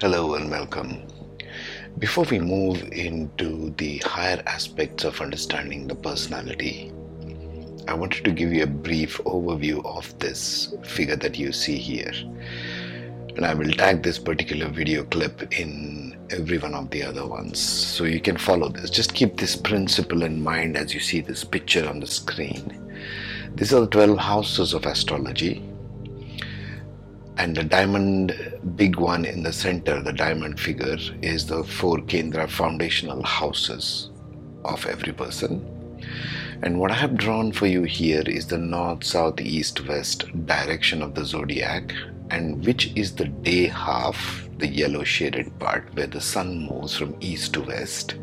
Hello and welcome. Before we move into the higher aspects of understanding the personality, I wanted to give you a brief overview of this figure that you see here. And I will tag this particular video clip in every one of the other ones so you can follow this. Just keep this principle in mind as you see this picture on the screen. These are the 12 houses of astrology and the diamond big one in the center the diamond figure is the four kendra foundational houses of every person. And what i have drawn for you here is the north south east west direction of the zodiac and which is the day half the yellow shaded part where the sun moves from east to west.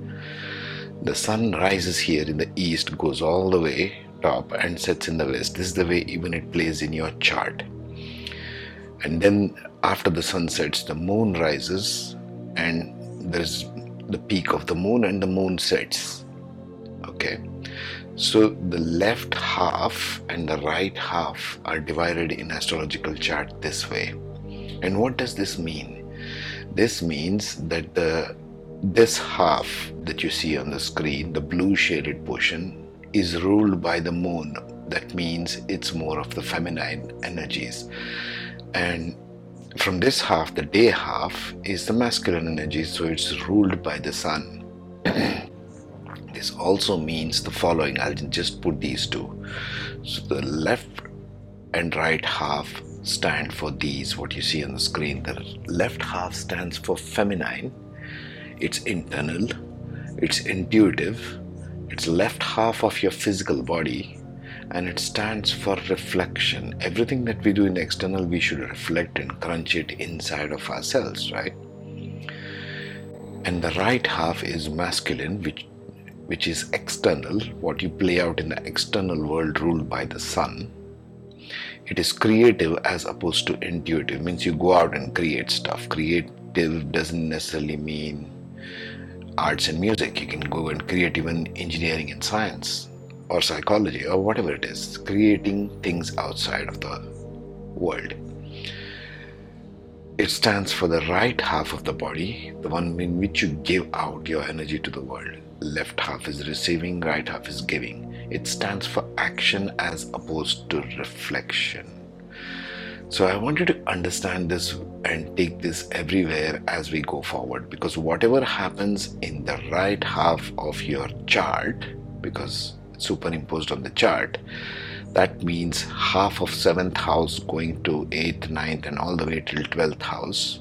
The sun rises here in the east goes all the way top and sets in the west. This is the way even it plays in your chart and then after the sun sets the moon rises and there's the peak of the moon and the moon sets. Okay? So the left half and the right half are divided in astrological chart this way. And what does this mean? This means that the this half that you see on the screen the blue shaded portion is ruled by the moon. That means it's more of the feminine energies and from this half, the day half, is the masculine energy, so it's ruled by the sun. this also means the following I'll just put these two. So the left and right half stand for these, what you see on the screen. The left half stands for feminine, it's internal, it's intuitive, it's left half of your physical body and it stands for reflection. Everything that we do in external, we should reflect and crunch it inside of ourselves, right? And the right half is masculine, which which is external, what you play out in the external world ruled by the sun. It is creative as opposed to intuitive, means you go out and create stuff. Creative doesn't necessarily mean arts and music. You can go and create even engineering and science or psychology or whatever it is, creating things outside of the world. It stands for the right half of the body, the one in which you give out your energy to the world. Left half is receiving, right half is giving. It stands for action as opposed to reflection. So I want you to understand this and take this everywhere as we go forward because whatever happens in the right half of your chart, because superimposed on the chart. That means half of 7th house going to 8th 9th and all the way till 12th house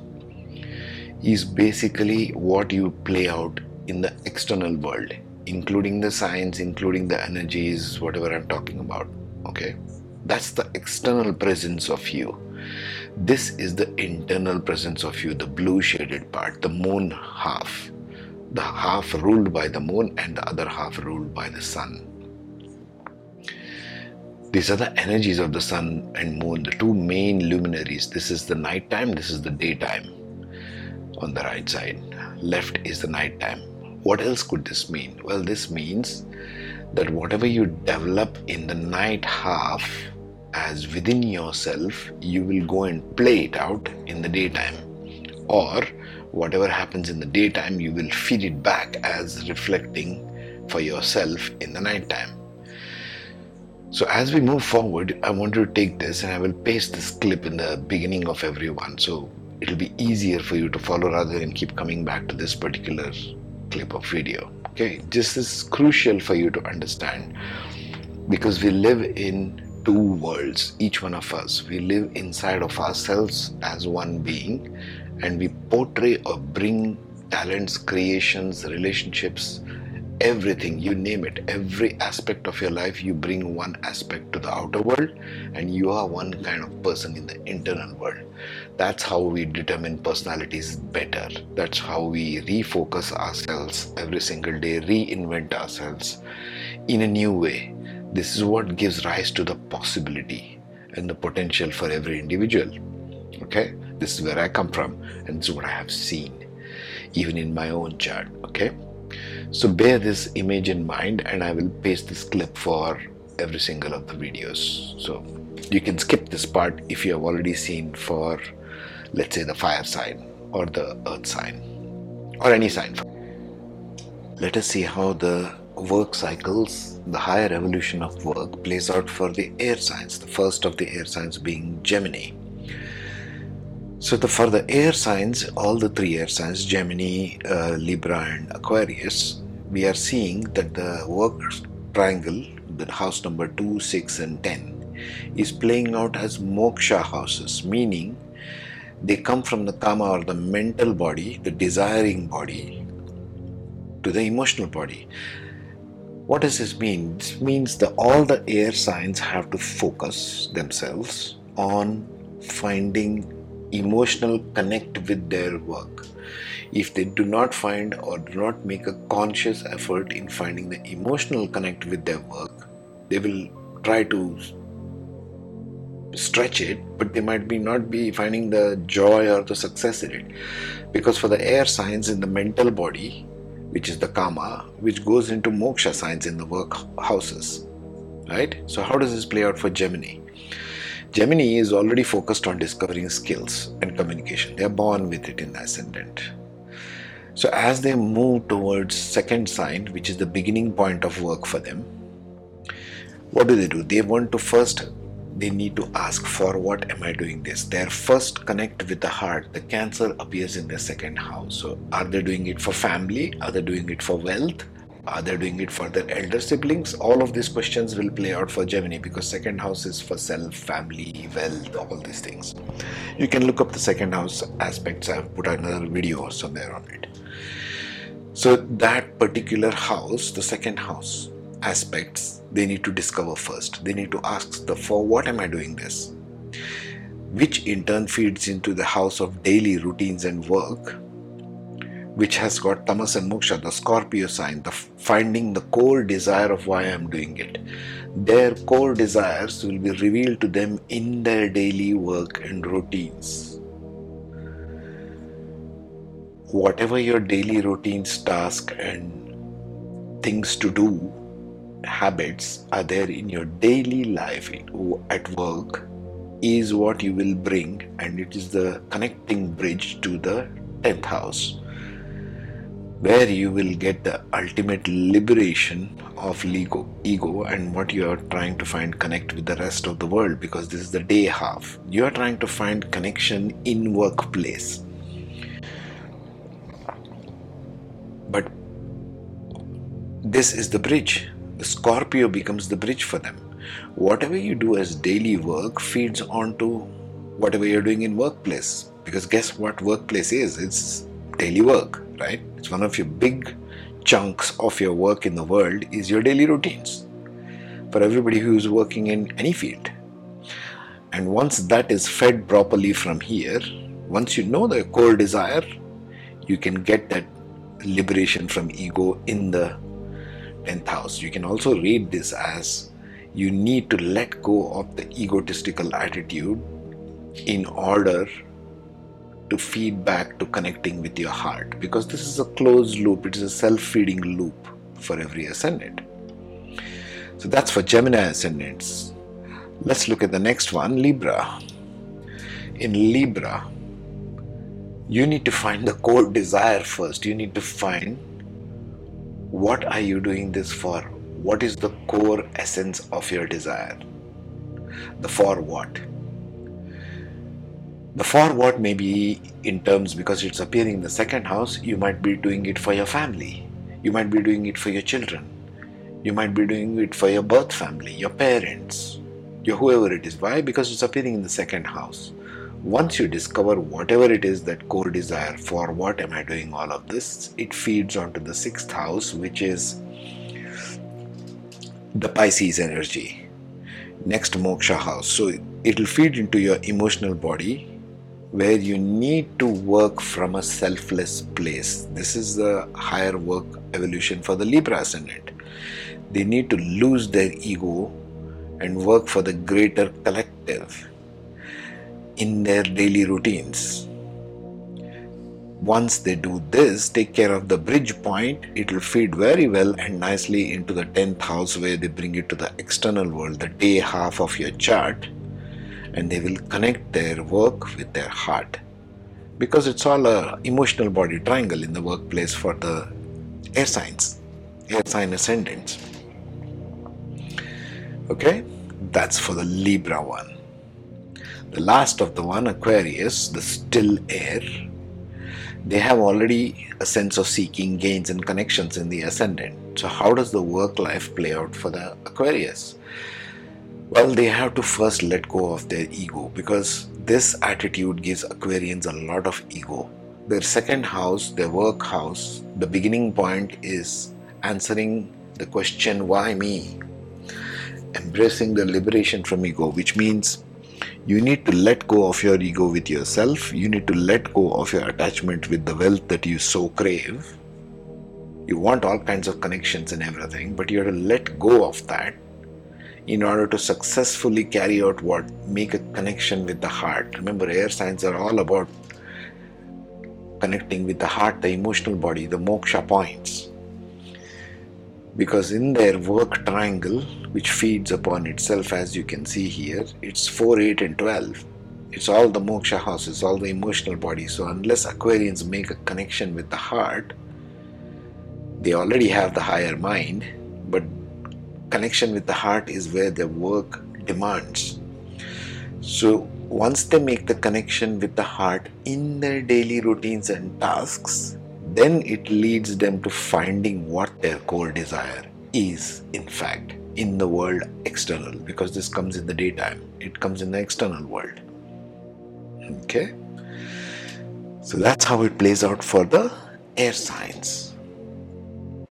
is basically what you play out in the external world including the signs including the energies whatever i'm talking about okay? That's the external presence of you. This is the internal presence of you the blue shaded part the moon half. The half ruled by the moon and the other half ruled by the sun these are the energies of the sun and moon, the two main luminaries. This is the nighttime, this is the daytime on the right side. Left is the nighttime. What else could this mean? Well, this means that whatever you develop in the night half as within yourself, you will go and play it out in the daytime. Or whatever happens in the daytime, you will feed it back as reflecting for yourself in the night time. So as we move forward, I want to take this and I will paste this clip in the beginning of everyone. So it'll be easier for you to follow rather than keep coming back to this particular clip of video. Okay, this is crucial for you to understand because we live in two worlds, each one of us. We live inside of ourselves as one being and we portray or bring talents, creations, relationships, everything you name it. Every aspect of your life you bring one aspect to the outer world and you are one kind of person in the internal world. That's how we determine personalities better. That's how we refocus ourselves every single day reinvent ourselves in a new way. This is what gives rise to the possibility and the potential for every individual. Okay? This is where i come from and this is what i have seen even in my own chart. Okay so bear this image in mind and I will paste this clip for every single of the videos. So you can skip this part if you have already seen for let's say the fire sign or the earth sign or any sign. Let us see how the work cycles, the higher evolution of work plays out for the air signs, the first of the air signs being Gemini. So, the, for the air signs, all the three air signs, Gemini, uh, Libra, and Aquarius, we are seeing that the work triangle, the house number 2, 6, and 10, is playing out as moksha houses, meaning they come from the kama or the mental body, the desiring body, to the emotional body. What does this mean? This means that all the air signs have to focus themselves on finding emotional connect with their work. If they do not find or do not make a conscious effort in finding the emotional connect with their work, they will try to stretch it, but they might be not be finding the joy or the success in it. Because for the air signs in the mental body, which is the kama, which goes into moksha signs in the work houses. Right? So, how does this play out for Gemini? Gemini is already focused on discovering skills and communication. They are born with it in ascendant. So as they move towards second sign, which is the beginning point of work for them, what do they do? They want to first they need to ask for what am I doing this? Their first connect with the heart, the cancer appears in their second house. So are they doing it for family? Are they doing it for wealth? Are they doing it for their elder siblings? All of these questions will play out for Gemini because second house is for self, family, wealth, all these things. You can look up the second house aspects. I've put another video somewhere on it. So that particular house, the second house aspects, they need to discover first. They need to ask the for what am I doing this? Which in turn feeds into the house of daily routines and work which has got tamas and moksha, the Scorpio sign, the finding the core desire of why I'm doing it. Their core desires will be revealed to them in their daily work and routines. Whatever your daily routines, task, and things to do, habits are there in your daily life oh, at work is what you will bring, and it is the connecting bridge to the 10th house where you will get the ultimate liberation of ego, ego and what you are trying to find connect with the rest of the world because this is the day half. You are trying to find connection in workplace. But this is the bridge. The Scorpio becomes the bridge for them. Whatever you do as daily work feeds onto whatever you're doing in workplace. Because guess what workplace is? It's daily work right? It's one of your big chunks of your work in the world is your daily routines for everybody who is working in any field. And once that is fed properly from here, once you know the core desire, you can get that liberation from ego in the 10th house. You can also read this as you need to let go of the egotistical attitude in order to feed back to connecting with your heart because this is a closed loop, it is a self feeding loop for every ascendant. So that's for Gemini ascendants. Let's look at the next one Libra. In Libra, you need to find the core desire first. You need to find what are you doing this for? What is the core essence of your desire? The for what? The for what may be in terms because it's appearing in the second house, you might be doing it for your family, you might be doing it for your children, you might be doing it for your birth family, your parents, your whoever it is. Why? Because it's appearing in the second house. Once you discover whatever it is that core desire, for what am I doing all of this, it feeds onto the sixth house, which is the Pisces energy. Next, Moksha house. So it will feed into your emotional body, where you need to work from a selfless place. This is the higher work evolution for the Libra ascendant. They need to lose their ego and work for the greater collective in their daily routines. Once they do this, take care of the bridge point, it will feed very well and nicely into the 10th house where they bring it to the external world, the day half of your chart and they will connect their work with their heart. because it's all a emotional body triangle in the workplace for the air signs, air sign ascendants. Okay, that's for the Libra one. The last of the one, Aquarius, the still air, they have already a sense of seeking gains and connections in the ascendant. So, how does the work life play out for the Aquarius? Well, they have to first let go of their ego because this attitude gives Aquarians a lot of ego. Their second house, their work house, the beginning point is answering the question, why me? Embracing the liberation from ego, which means you need to let go of your ego with yourself. You need to let go of your attachment with the wealth that you so crave. You want all kinds of connections and everything, but you have to let go of that in order to successfully carry out what make a connection with the heart. Remember air signs are all about connecting with the heart the emotional body the moksha points. Because in their work triangle which feeds upon itself as you can see here it's 4 8 and 12 it's all the moksha houses all the emotional body. So unless aquarians make a connection with the heart they already have the higher mind but connection with the heart is where their work demands. So, once they make the connection with the heart in their daily routines and tasks, then it leads them to finding what their core desire is, in fact, in the world external, because this comes in the daytime, it comes in the external world. Okay? So that's how it plays out for the air signs.